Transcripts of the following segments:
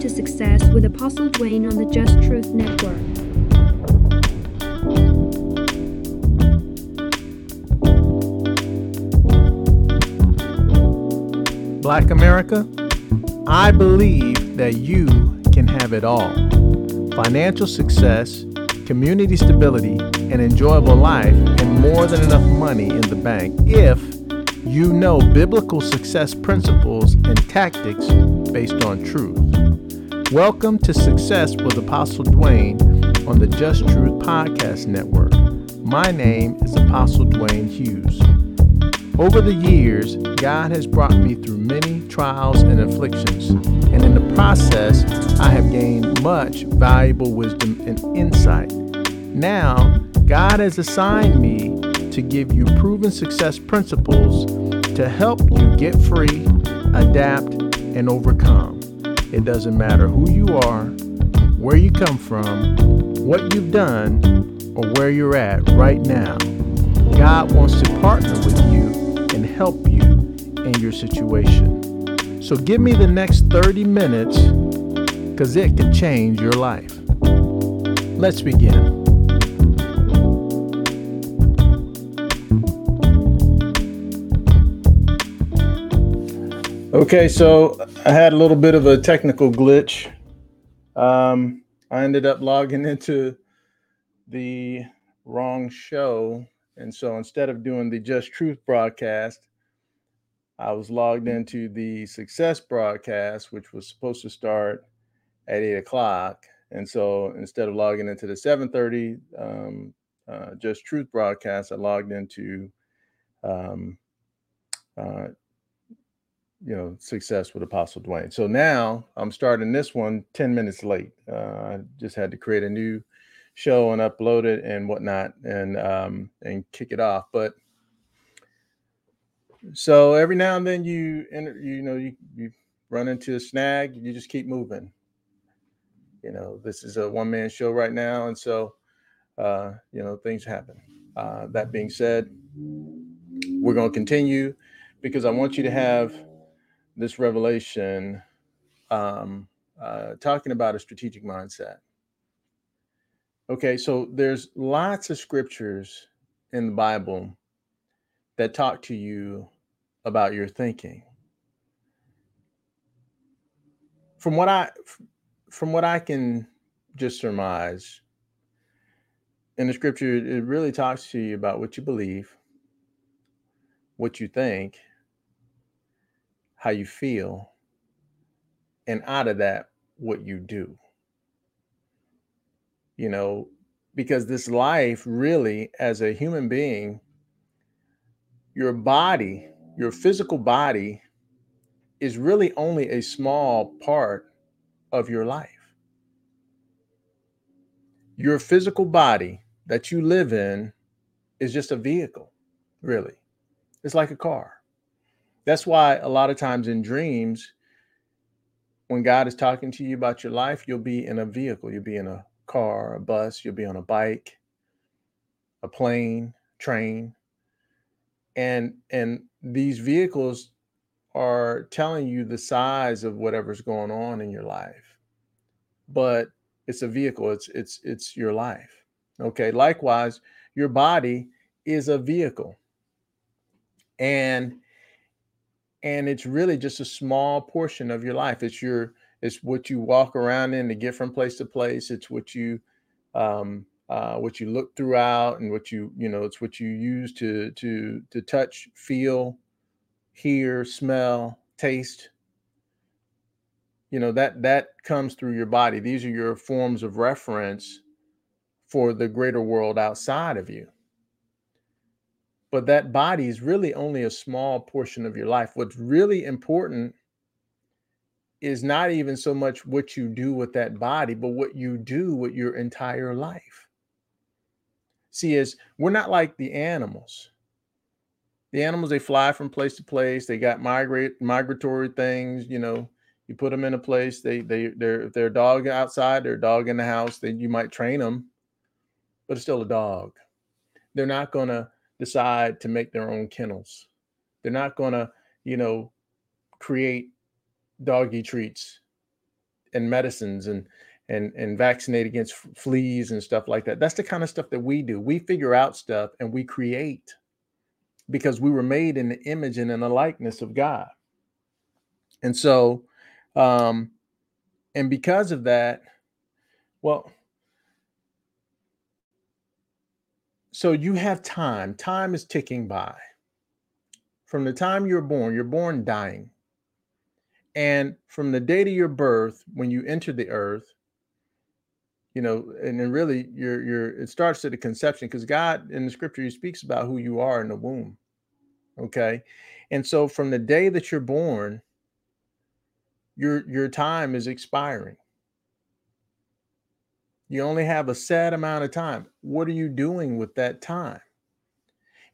to Success with Apostle Dwayne on the Just Truth Network. Black America, I believe that you can have it all financial success, community stability, an enjoyable life, and more than enough money in the bank if you know biblical success principles and tactics based on truth. Welcome to Success with Apostle Dwayne on the Just Truth Podcast Network. My name is Apostle Dwayne Hughes. Over the years, God has brought me through many trials and afflictions, and in the process, I have gained much valuable wisdom and insight. Now, God has assigned me to give you proven success principles to help you get free, adapt, and overcome. It doesn't matter who you are, where you come from, what you've done, or where you're at right now. God wants to partner with you and help you in your situation. So give me the next 30 minutes because it can change your life. Let's begin. Okay, so I had a little bit of a technical glitch. Um, I ended up logging into the wrong show. And so instead of doing the Just Truth broadcast, I was logged into the Success broadcast, which was supposed to start at eight o'clock. And so instead of logging into the 7:30 um, uh, Just Truth broadcast, I logged into um, uh, you know, success with Apostle Dwayne. So now I'm starting this one 10 minutes late. Uh, I just had to create a new show and upload it and whatnot and um, and kick it off. But so every now and then you enter, you know you, you run into a snag, you just keep moving. You know, this is a one man show right now, and so uh, you know things happen. Uh, that being said, we're going to continue because I want you to have this revelation um, uh, talking about a strategic mindset. Okay, so there's lots of scriptures in the Bible that talk to you about your thinking. From what I from what I can just surmise in the scripture, it really talks to you about what you believe, what you think, how you feel, and out of that, what you do. You know, because this life really, as a human being, your body, your physical body, is really only a small part of your life. Your physical body that you live in is just a vehicle, really. It's like a car. That's why a lot of times in dreams, when God is talking to you about your life, you'll be in a vehicle. You'll be in a car, a bus, you'll be on a bike, a plane, train. And and these vehicles are telling you the size of whatever's going on in your life. But it's a vehicle, it's it's it's your life. Okay. Likewise, your body is a vehicle. And and it's really just a small portion of your life. It's your it's what you walk around in to get from place to place. It's what you um uh, what you look throughout and what you you know it's what you use to to to touch feel hear smell taste. You know that that comes through your body. These are your forms of reference for the greater world outside of you but that body is really only a small portion of your life. What's really important is not even so much what you do with that body, but what you do with your entire life. See, as we're not like the animals. The animals they fly from place to place. They got migrate migratory things. You know, you put them in a place. They they they're if they're a dog outside, they're a dog in the house. Then you might train them, but it's still a dog. They're not gonna decide to make their own kennels. They're not going to, you know, create doggy treats and medicines and and and vaccinate against fleas and stuff like that. That's the kind of stuff that we do. We figure out stuff and we create because we were made in the image and in the likeness of God. And so, um, and because of that, well, so you have time. Time is ticking by. From the time you're born, you're born dying. And from the date of your birth, when you enter the earth, you know, and then really you're you're it starts at the conception because God in the scripture he speaks about who you are in the womb. Okay. And so from the day that you're born, your your time is expiring. You only have a set amount of time. What are you doing with that time?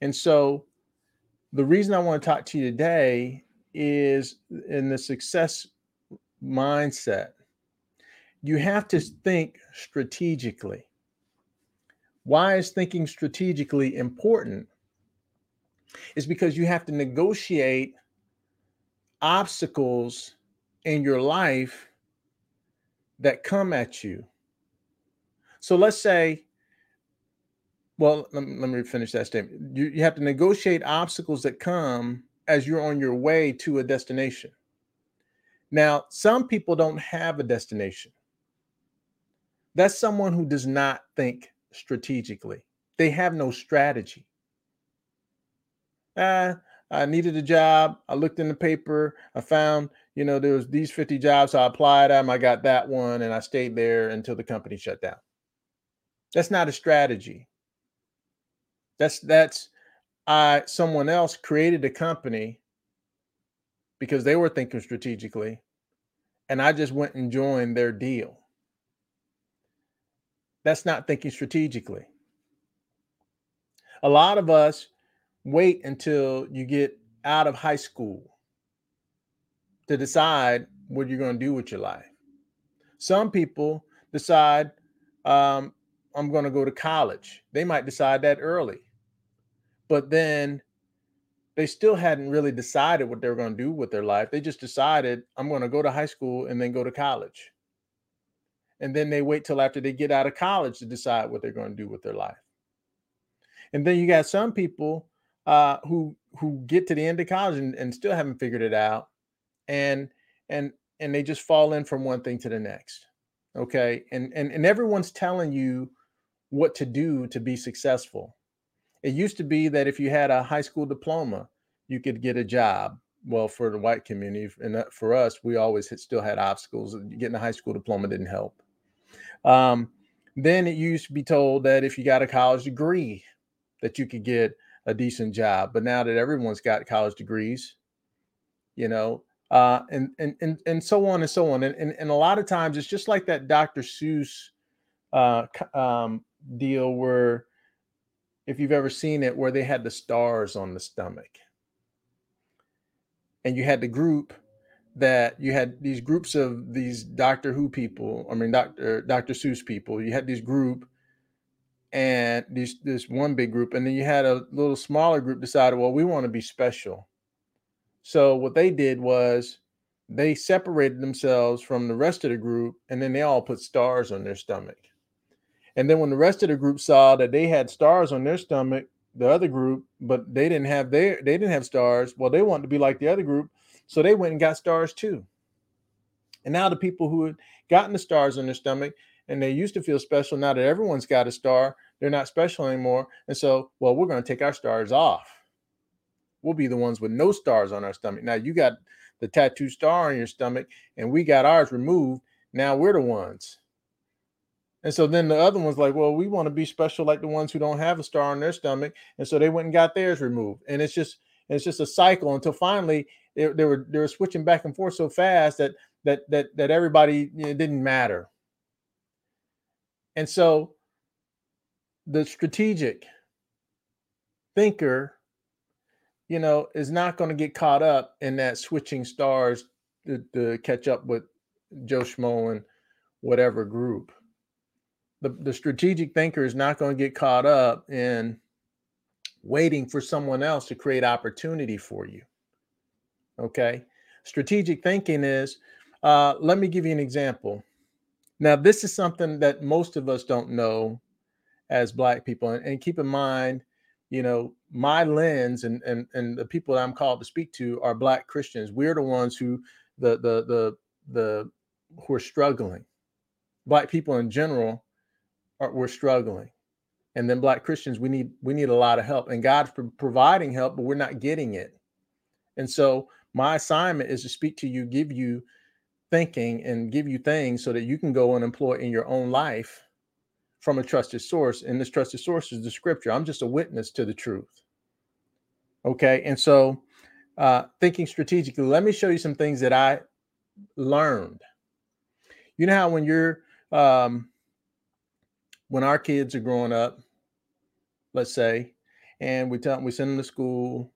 And so the reason I want to talk to you today is in the success mindset. You have to think strategically. Why is thinking strategically important? Is because you have to negotiate obstacles in your life that come at you. So let's say, well, let, let me finish that statement. You, you have to negotiate obstacles that come as you're on your way to a destination. Now, some people don't have a destination. That's someone who does not think strategically. They have no strategy. Uh, I needed a job. I looked in the paper. I found, you know, there was these 50 jobs. So I applied them. I got that one and I stayed there until the company shut down. That's not a strategy. That's that's I someone else created a company because they were thinking strategically and I just went and joined their deal. That's not thinking strategically. A lot of us wait until you get out of high school to decide what you're going to do with your life. Some people decide, um, I'm going to go to college. They might decide that early, but then they still hadn't really decided what they were going to do with their life. They just decided, I'm going to go to high school and then go to college. And then they wait till after they get out of college to decide what they're going to do with their life. And then you got some people uh, who who get to the end of college and, and still haven't figured it out, and and and they just fall in from one thing to the next. Okay, and and and everyone's telling you what to do to be successful. It used to be that if you had a high school diploma, you could get a job. Well, for the white community, and for us, we always had, still had obstacles. Getting a high school diploma didn't help. Um, then it used to be told that if you got a college degree, that you could get a decent job. But now that everyone's got college degrees, you know, uh, and and and and so on and so on, and and, and a lot of times it's just like that Dr. Seuss uh, um, deal where, if you've ever seen it, where they had the stars on the stomach, and you had the group that you had these groups of these Doctor Who people, I mean Doctor Dr. Seuss people. You had this group and this this one big group, and then you had a little smaller group decided, well, we want to be special. So what they did was they separated themselves from the rest of the group, and then they all put stars on their stomach. And then when the rest of the group saw that they had stars on their stomach, the other group, but they didn't have their they didn't have stars. Well, they wanted to be like the other group, so they went and got stars too. And now the people who had gotten the stars on their stomach and they used to feel special, now that everyone's got a star, they're not special anymore. And so, well, we're going to take our stars off. We'll be the ones with no stars on our stomach. Now you got the tattoo star on your stomach, and we got ours removed. Now we're the ones. And so then the other one's like, well, we want to be special like the ones who don't have a star on their stomach. And so they went and got theirs removed. And it's just it's just a cycle until finally they, they were they were switching back and forth so fast that that that that everybody didn't matter. And so the strategic thinker, you know, is not going to get caught up in that switching stars to, to catch up with Joe Schmo and whatever group. The, the strategic thinker is not going to get caught up in waiting for someone else to create opportunity for you. Okay. Strategic thinking is uh, let me give you an example. Now, this is something that most of us don't know as Black people. And, and keep in mind, you know, my lens and, and, and the people that I'm called to speak to are Black Christians. We're the ones who, the, the, the, the, who are struggling. Black people in general are, we're struggling. And then Black Christians, we need, we need a lot of help and God's providing help, but we're not getting it. And so my assignment is to speak to you, give you thinking and give you things so that you can go and employ in your own life from a trusted source. And this trusted source is the scripture. I'm just a witness to the truth. Okay. And so, uh, thinking strategically, let me show you some things that I learned. You know how when you're, um, when our kids are growing up, let's say, and we tell them we send them to school,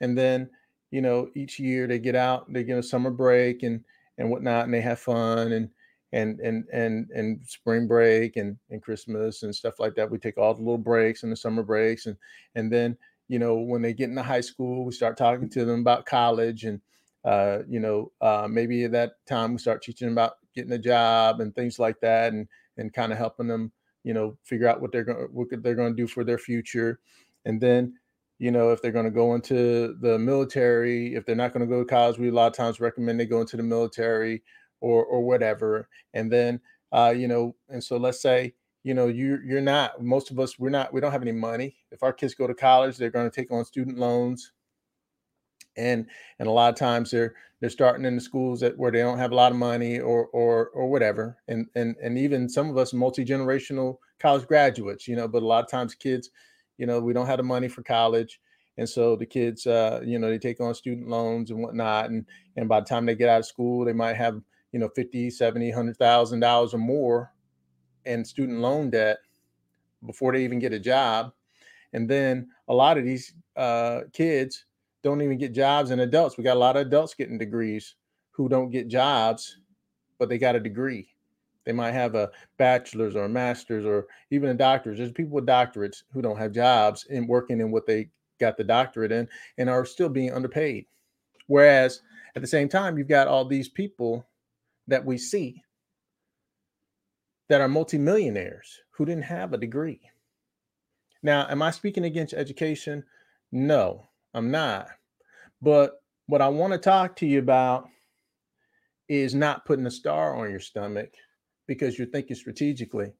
and then you know each year they get out, they get a summer break, and and whatnot, and they have fun and and and and and spring break and and Christmas and stuff like that. We take all the little breaks and the summer breaks, and and then you know when they get into high school, we start talking to them about college and uh, you know uh, maybe at that time we start teaching them about getting a job and things like that, and and kind of helping them you know figure out what they're going what they're going to do for their future, and then you know, if they're going to go into the military, if they're not going to go to college, we a lot of times recommend they go into the military or or whatever. And then, uh, you know, and so let's say, you know, you you're not. Most of us, we're not. We don't have any money. If our kids go to college, they're going to take on student loans, and and a lot of times they're they're starting in the schools that where they don't have a lot of money or or or whatever. And and and even some of us multi generational college graduates, you know, but a lot of times kids you know we don't have the money for college and so the kids uh, you know they take on student loans and whatnot and and by the time they get out of school they might have you know 50 70 100 thousand dollars or more in student loan debt before they even get a job and then a lot of these uh, kids don't even get jobs and adults we got a lot of adults getting degrees who don't get jobs but they got a degree they might have a bachelor's or a master's or even a doctorate. There's people with doctorates who don't have jobs and working in what they got the doctorate in and are still being underpaid. Whereas at the same time, you've got all these people that we see that are multimillionaires who didn't have a degree. Now, am I speaking against education? No, I'm not. But what I want to talk to you about is not putting a star on your stomach because you're thinking strategically.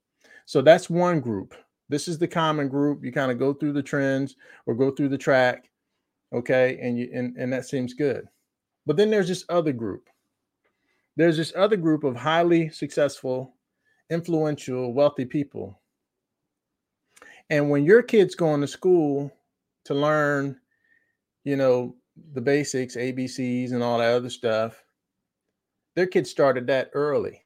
So that's one group. This is the common group. You kind of go through the trends or go through the track, okay, and you and, and that seems good. But then there's this other group. There's this other group of highly successful, influential, wealthy people. And when your kids going to school to learn, you know, the basics, ABCs, and all that other stuff, their kids started that early.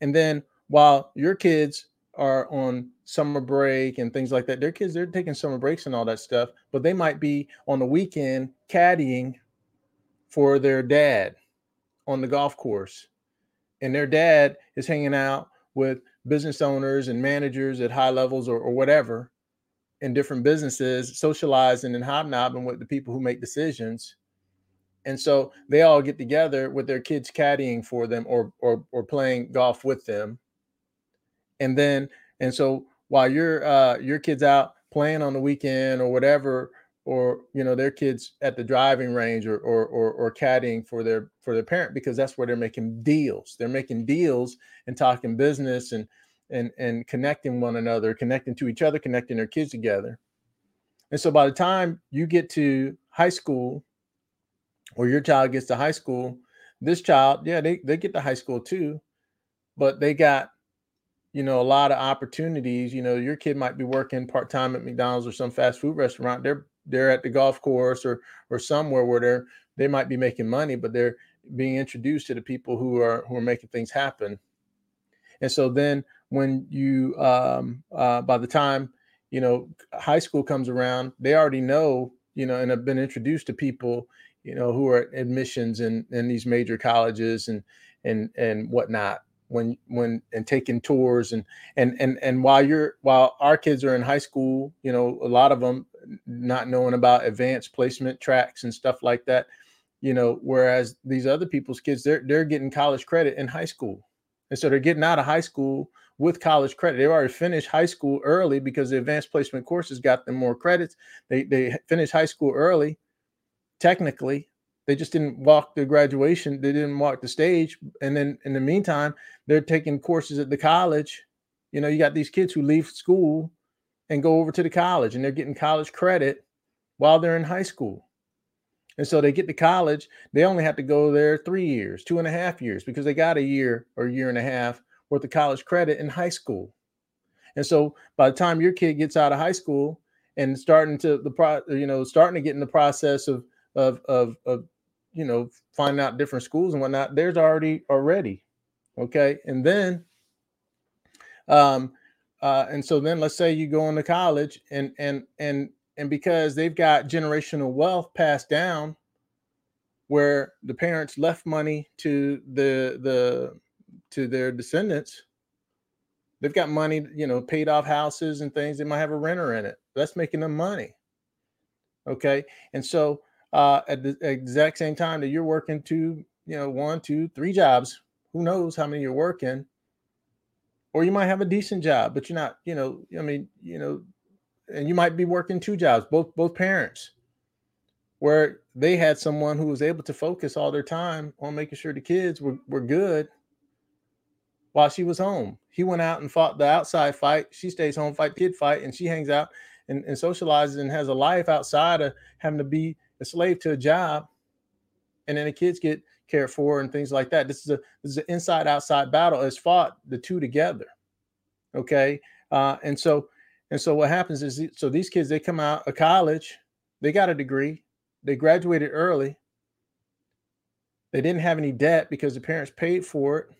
And then while your kids are on summer break and things like that, their kids they're taking summer breaks and all that stuff, but they might be on the weekend caddying for their dad on the golf course. And their dad is hanging out with business owners and managers at high levels or, or whatever in different businesses, socializing and hobnobbing with the people who make decisions. And so they all get together with their kids caddying for them or or or playing golf with them. And then and so while your uh your kids out playing on the weekend or whatever or you know their kids at the driving range or or or, or caddying for their for their parent because that's where they're making deals. They're making deals and talking business and and and connecting one another connecting to each other connecting their kids together and so by the time you get to high school or your child gets to high school, this child, yeah, they, they get to high school too, but they got, you know, a lot of opportunities. You know, your kid might be working part-time at McDonald's or some fast food restaurant. They're they're at the golf course or or somewhere where they're they might be making money, but they're being introduced to the people who are who are making things happen. And so then when you um uh by the time you know high school comes around, they already know, you know, and have been introduced to people you know, who are admissions in in these major colleges and and and whatnot when when and taking tours and and and and while you're while our kids are in high school, you know, a lot of them not knowing about advanced placement tracks and stuff like that. you know, whereas these other people's kids, they're they're getting college credit in high school. And so they're getting out of high school with college credit. They already finished high school early because the advanced placement courses got them more credits. They they finished high school early, technically. They just didn't walk the graduation, they didn't walk the stage. And then in the meantime, they're taking courses at the college. You know, you got these kids who leave school and go over to the college and they're getting college credit while they're in high school. And so they get to college, they only have to go there three years, two and a half years, because they got a year or year and a half worth of college credit in high school. And so by the time your kid gets out of high school and starting to the pro, you know, starting to get in the process of of of, of you know finding out different schools and whatnot, there's already already. Okay. And then um uh and so then let's say you go into college and and and and because they've got generational wealth passed down where the parents left money to the the to their descendants they've got money you know paid off houses and things they might have a renter in it. That's making them money okay? And so uh at the exact same time that you're working two you know one two three jobs who knows how many you're working or you might have a decent job but you're not you know i mean you know and you might be working two jobs, both both parents, where they had someone who was able to focus all their time on making sure the kids were, were good while she was home. He went out and fought the outside fight. She stays home, fight kid fight, and she hangs out and, and socializes and has a life outside of having to be a slave to a job. And then the kids get cared for and things like that. This is a this is an inside outside battle. It's fought the two together. Okay. Uh, and so and so what happens is, so these kids they come out of college, they got a degree, they graduated early, they didn't have any debt because the parents paid for it.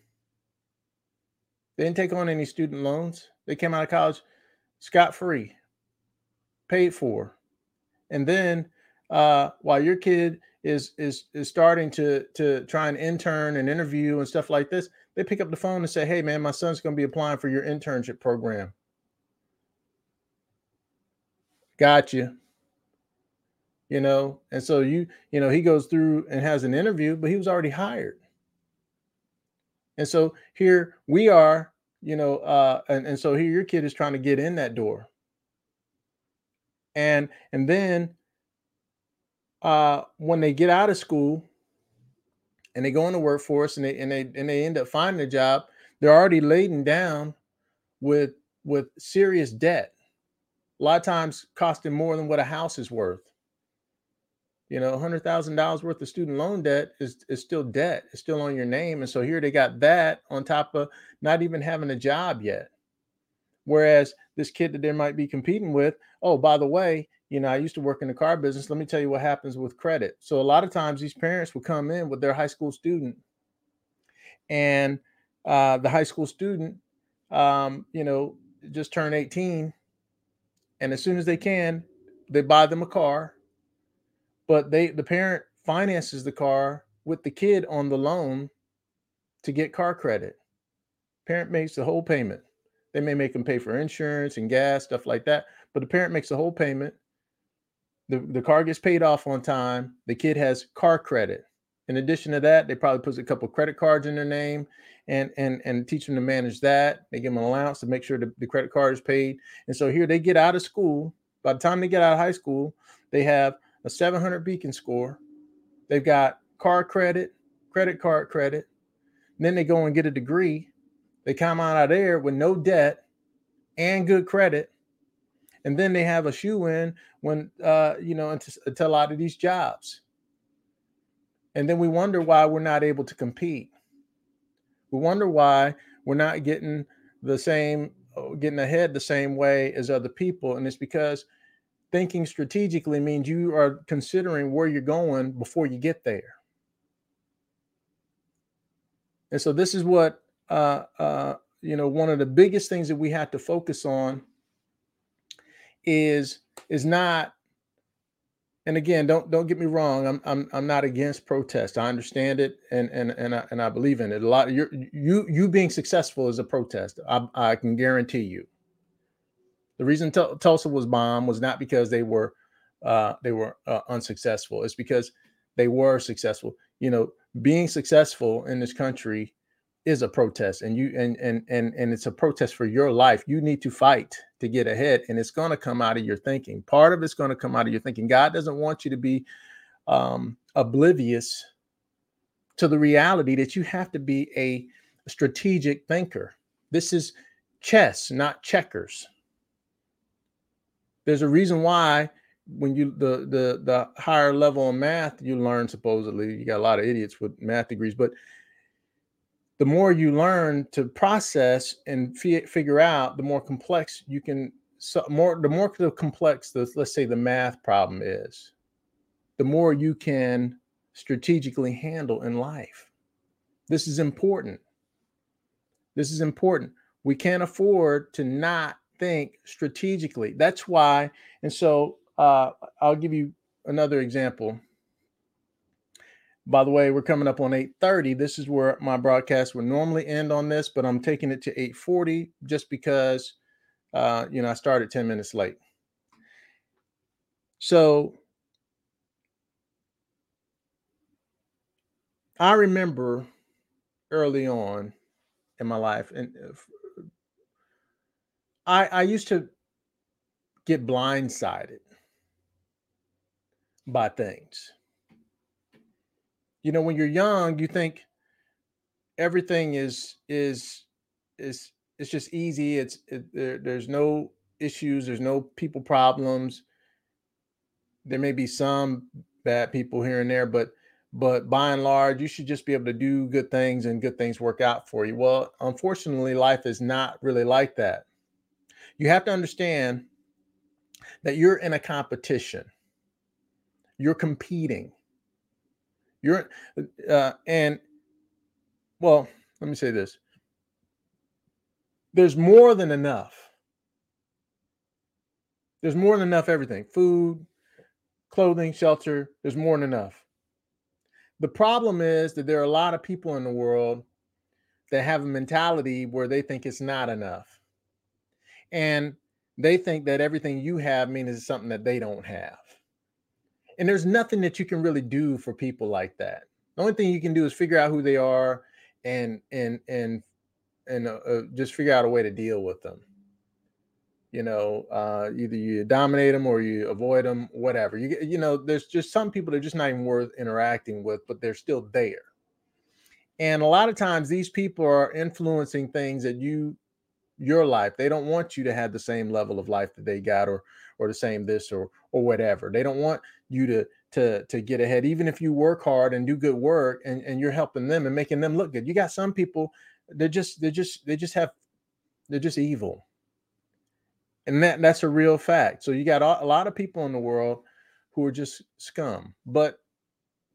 They didn't take on any student loans. They came out of college scot free, paid for, and then uh, while your kid is is is starting to to try and intern and interview and stuff like this, they pick up the phone and say, "Hey, man, my son's going to be applying for your internship program." Got you. You know and so you you know he goes through and has an interview but he was already hired. And so here we are you know uh and, and so here your kid is trying to get in that door. And and then uh when they get out of school and they go in the workforce and they and they and they end up finding a job they're already laden down with with serious debt a lot of times costing more than what a house is worth. You know, hundred thousand dollars worth of student loan debt is, is still debt. It's still on your name. And so here they got that on top of not even having a job yet. Whereas this kid that they might be competing with, oh, by the way, you know, I used to work in the car business. Let me tell you what happens with credit. So a lot of times these parents will come in with their high school student, and uh, the high school student, um, you know, just turned 18 and as soon as they can, they buy them a car. But they the parent finances the car with the kid on the loan to get car credit. Parent makes the whole payment. They may make them pay for insurance and gas, stuff like that. But the parent makes the whole payment. The, the car gets paid off on time. The kid has car credit. In addition to that, they probably put a couple credit cards in their name and and and teach them to manage that. They give them an allowance to make sure the, the credit card is paid. And so here they get out of school. By the time they get out of high school, they have a 700 beacon score. They've got car credit, credit card credit. then they go and get a degree. They come out of there with no debt and good credit. And then they have a shoe in when uh, you know into, into a lot of these jobs. And then we wonder why we're not able to compete. We wonder why we're not getting the same, uh, getting ahead the same way as other people. And it's because thinking strategically means you are considering where you're going before you get there. And so this is what uh, uh, you know. One of the biggest things that we have to focus on is is not and again, don't don't get me wrong. I'm I'm I'm not against protest. I understand it, and and and I, and I believe in it. A lot of you you you being successful is a protest. I I can guarantee you. The reason Tulsa was bombed was not because they were uh, they were uh, unsuccessful. It's because they were successful. You know, being successful in this country is a protest and you and and and and it's a protest for your life you need to fight to get ahead and it's going to come out of your thinking. Part of it's going to come out of your thinking. God doesn't want you to be um oblivious to the reality that you have to be a strategic thinker. This is chess not checkers. There's a reason why when you the the the higher level of math you learn supposedly you got a lot of idiots with math degrees but the more you learn to process and f- figure out the more complex you can so more the more complex the let's say the math problem is the more you can strategically handle in life. This is important. This is important. We can't afford to not think strategically. That's why and so uh, i'll give you another example by the way, we're coming up on 8:30. This is where my broadcast would normally end on this, but I'm taking it to 8:40 just because uh, you know I started 10 minutes late. So I remember early on in my life, and uh, I, I used to get blindsided by things you know when you're young you think everything is is is it's just easy. It's it, there, there's no issues. There's no people problems. There may be some bad people here and there but but by and large you should just be able to do good things and good things work out for you. Well unfortunately life is not really like that. You have to understand that you're in a competition. You're competing you're uh, and well, let me say this. There's more than enough. There's more than enough everything. Food, clothing, shelter, there's more than enough. The problem is that there are a lot of people in the world that have a mentality where they think it's not enough. And they think that everything you have means it's something that they don't have. And there's nothing that you can really do for people like that. The only thing you can do is figure out who they are and and and and uh, uh, just figure out a way to deal with them. You know, uh, either you dominate them or you avoid them, whatever. You you know, there's just some people that are just not even worth interacting with, but they're still there. And a lot of times, these people are influencing things that you your life. They don't want you to have the same level of life that they got, or or the same this or or whatever. They don't want you to to to get ahead even if you work hard and do good work and, and you're helping them and making them look good. You got some people they're just they're just they just have they're just evil. And that that's a real fact. So you got a lot of people in the world who are just scum but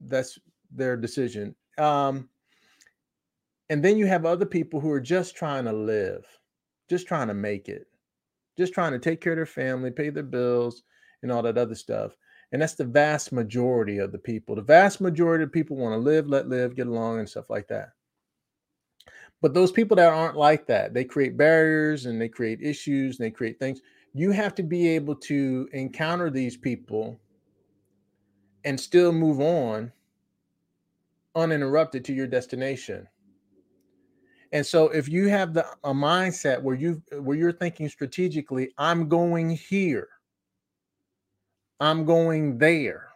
that's their decision. Um and then you have other people who are just trying to live just trying to make it just trying to take care of their family pay their bills and all that other stuff and that's the vast majority of the people. The vast majority of people want to live, let live, get along, and stuff like that. But those people that aren't like that, they create barriers and they create issues and they create things. You have to be able to encounter these people and still move on uninterrupted to your destination. And so if you have the a mindset where you where you're thinking strategically, I'm going here I'm going there.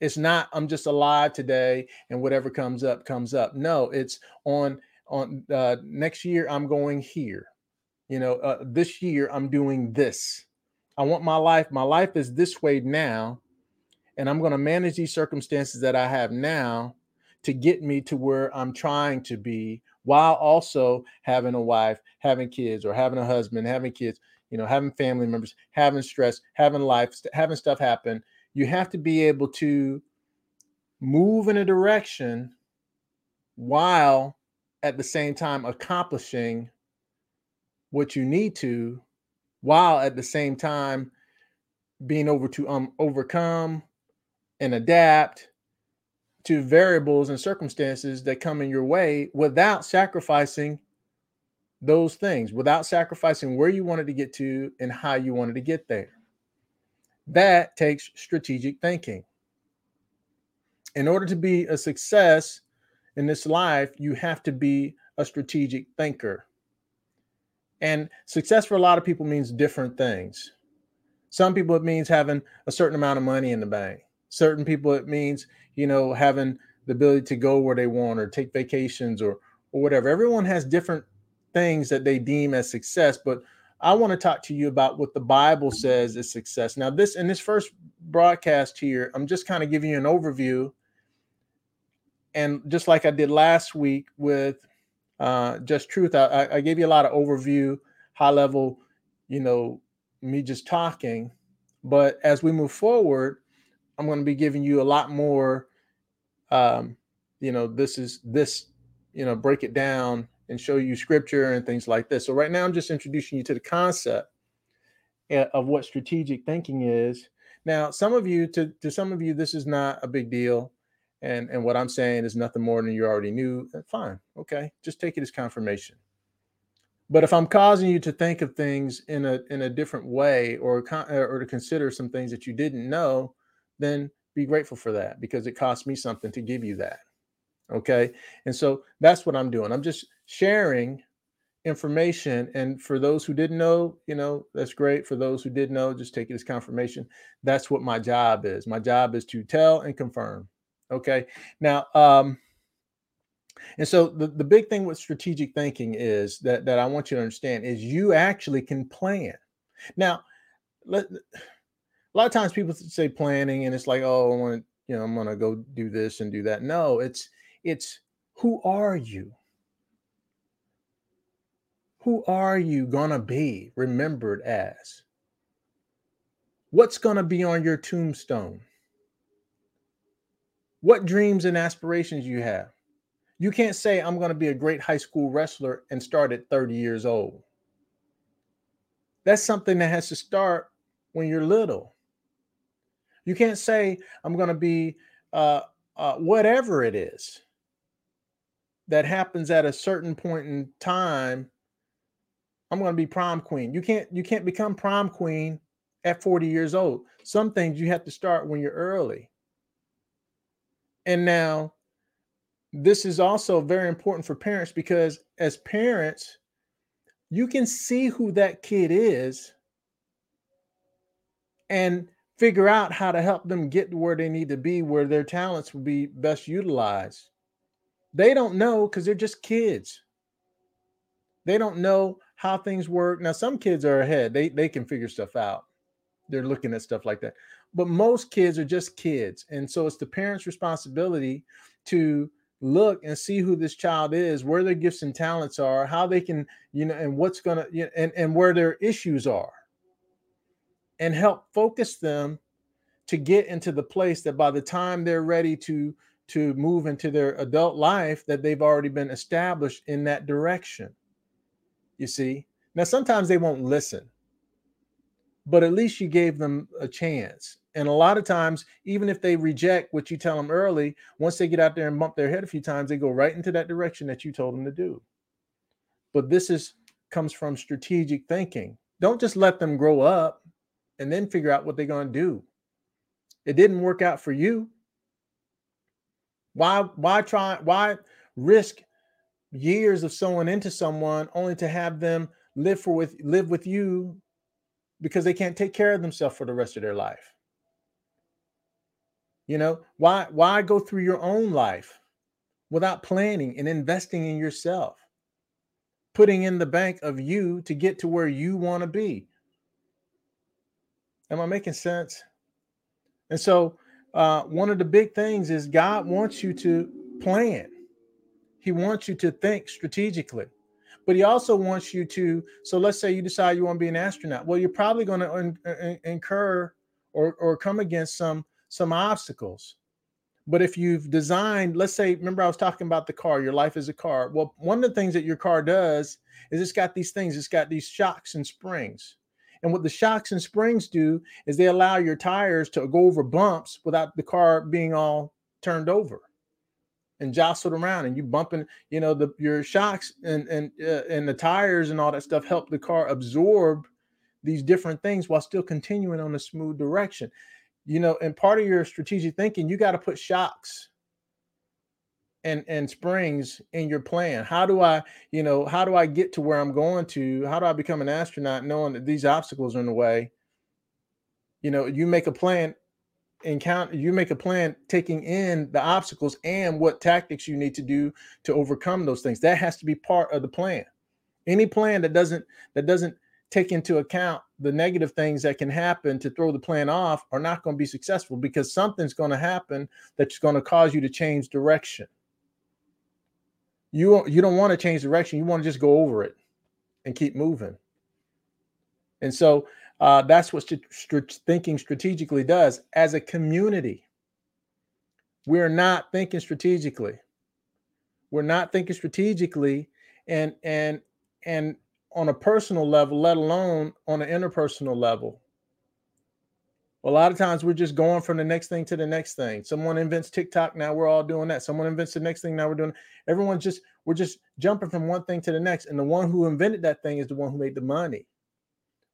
It's not I'm just alive today and whatever comes up comes up. No, it's on on uh, next year I'm going here. You know, uh, this year I'm doing this. I want my life. My life is this way now, and I'm going to manage these circumstances that I have now to get me to where I'm trying to be, while also having a wife, having kids, or having a husband, having kids you know, having family members, having stress, having life, having stuff happen. You have to be able to move in a direction while at the same time accomplishing what you need to, while at the same time being able to um, overcome and adapt to variables and circumstances that come in your way without sacrificing those things without sacrificing where you wanted to get to and how you wanted to get there. That takes strategic thinking. In order to be a success in this life, you have to be a strategic thinker. And success for a lot of people means different things. Some people, it means having a certain amount of money in the bank. Certain people, it means, you know, having the ability to go where they want or take vacations or, or whatever. Everyone has different things that they deem as success, but I want to talk to you about what the Bible says is success. Now, this in this first broadcast here, I'm just kind of giving you an overview. And just like I did last week with uh, Just Truth, I, I gave you a lot of overview, high level, you know, me just talking. But as we move forward, I'm going to be giving you a lot more. Um, you know, this is this, you know, break it down and show you scripture and things like this. So right now, I'm just introducing you to the concept of what strategic thinking is. Now, some of you, to, to some of you, this is not a big deal. And, and what I'm saying is nothing more than you already knew. Fine. Okay. Just take it as confirmation. But if I'm causing you to think of things in a in a different way or or to consider some things that you didn't know, then be grateful for that because it cost me something to give you that. Okay. And so that's what I'm doing. I'm just sharing information. And for those who didn't know, you know, that's great. For those who did know, just take it as confirmation. That's what my job is. My job is to tell and confirm. Okay. Now, um, and so the, the big thing with strategic thinking is that that I want you to understand is you actually can plan. Now, let, a lot of times people say planning and it's like, oh, I want you know, I'm going to go do this and do that. No, it's it's who are you? Who are you going to be remembered as? What's going to be on your tombstone? What dreams and aspirations you have? You can't say, I'm going to be a great high school wrestler and start at 30 years old. That's something that has to start when you're little. You can't say, I'm going to be uh, uh, whatever it is that happens at a certain point in time I'm going to be prom queen. You can't you can't become prom queen at 40 years old. Some things you have to start when you're early. And now this is also very important for parents because as parents you can see who that kid is and figure out how to help them get where they need to be where their talents will be best utilized. They don't know cuz they're just kids. They don't know how things work. Now, some kids are ahead. They they can figure stuff out. They're looking at stuff like that. But most kids are just kids. And so it's the parents' responsibility to look and see who this child is, where their gifts and talents are, how they can, you know, and what's gonna you know, and, and where their issues are. And help focus them to get into the place that by the time they're ready to to move into their adult life that they've already been established in that direction you see. Now, sometimes they won't listen, but at least you gave them a chance. And a lot of times, even if they reject what you tell them early, once they get out there and bump their head a few times, they go right into that direction that you told them to do. But this is comes from strategic thinking. Don't just let them grow up and then figure out what they're going to do. It didn't work out for you. Why why try why risk years of sowing into someone only to have them live for with live with you because they can't take care of themselves for the rest of their life. You know why why go through your own life without planning and investing in yourself? Putting in the bank of you to get to where you want to be. Am i making sense? And so uh, one of the big things is god wants you to plan he wants you to think strategically, but he also wants you to. So let's say you decide you want to be an astronaut. Well, you're probably going to in, incur or or come against some some obstacles. But if you've designed, let's say, remember I was talking about the car, your life is a car. Well, one of the things that your car does is it's got these things, it's got these shocks and springs. And what the shocks and springs do is they allow your tires to go over bumps without the car being all turned over and jostled around and you bumping you know the your shocks and and uh, and the tires and all that stuff help the car absorb these different things while still continuing on a smooth direction you know, and part of your strategic thinking, you got to put shocks and and springs in your plan. How do I, you know, how do I get to where I'm going to? How do I become an astronaut knowing that these obstacles are in the way? You know, you make a plan encounter you make a plan taking in the obstacles and what tactics you need to do to overcome those things. That has to be part of the plan. Any plan that doesn't that doesn't take into account the negative things that can happen to throw the plan off are not going to be successful because something's going to happen that's going to cause you to change direction. You you don't want to change direction. You want to just go over it and keep moving. And so uh, that's what st- st- thinking strategically does. As a community, we're not thinking strategically. We're not thinking strategically, and and and on a personal level, let alone on an interpersonal level. A lot of times we're just going from the next thing to the next thing. Someone invents TikTok, now we're all doing that. Someone invents the next thing, now we're doing. Everyone's just we're just jumping from one thing to the next, and the one who invented that thing is the one who made the money.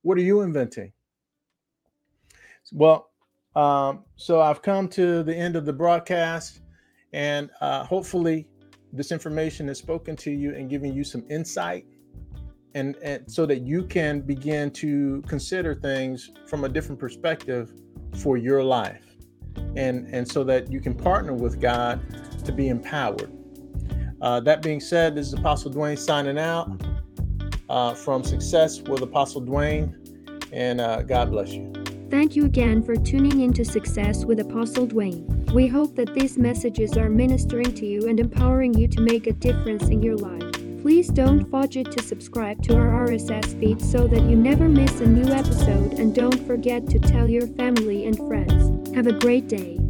What are you inventing? Well, um, so I've come to the end of the broadcast, and uh, hopefully, this information has spoken to you and given you some insight, and, and so that you can begin to consider things from a different perspective for your life, and and so that you can partner with God to be empowered. Uh, that being said, this is Apostle Dwayne signing out uh, from Success with Apostle Dwayne, and uh, God bless you. Thank you again for tuning into Success with Apostle Dwayne. We hope that these messages are ministering to you and empowering you to make a difference in your life. Please don't forget to subscribe to our RSS feed so that you never miss a new episode and don't forget to tell your family and friends. Have a great day.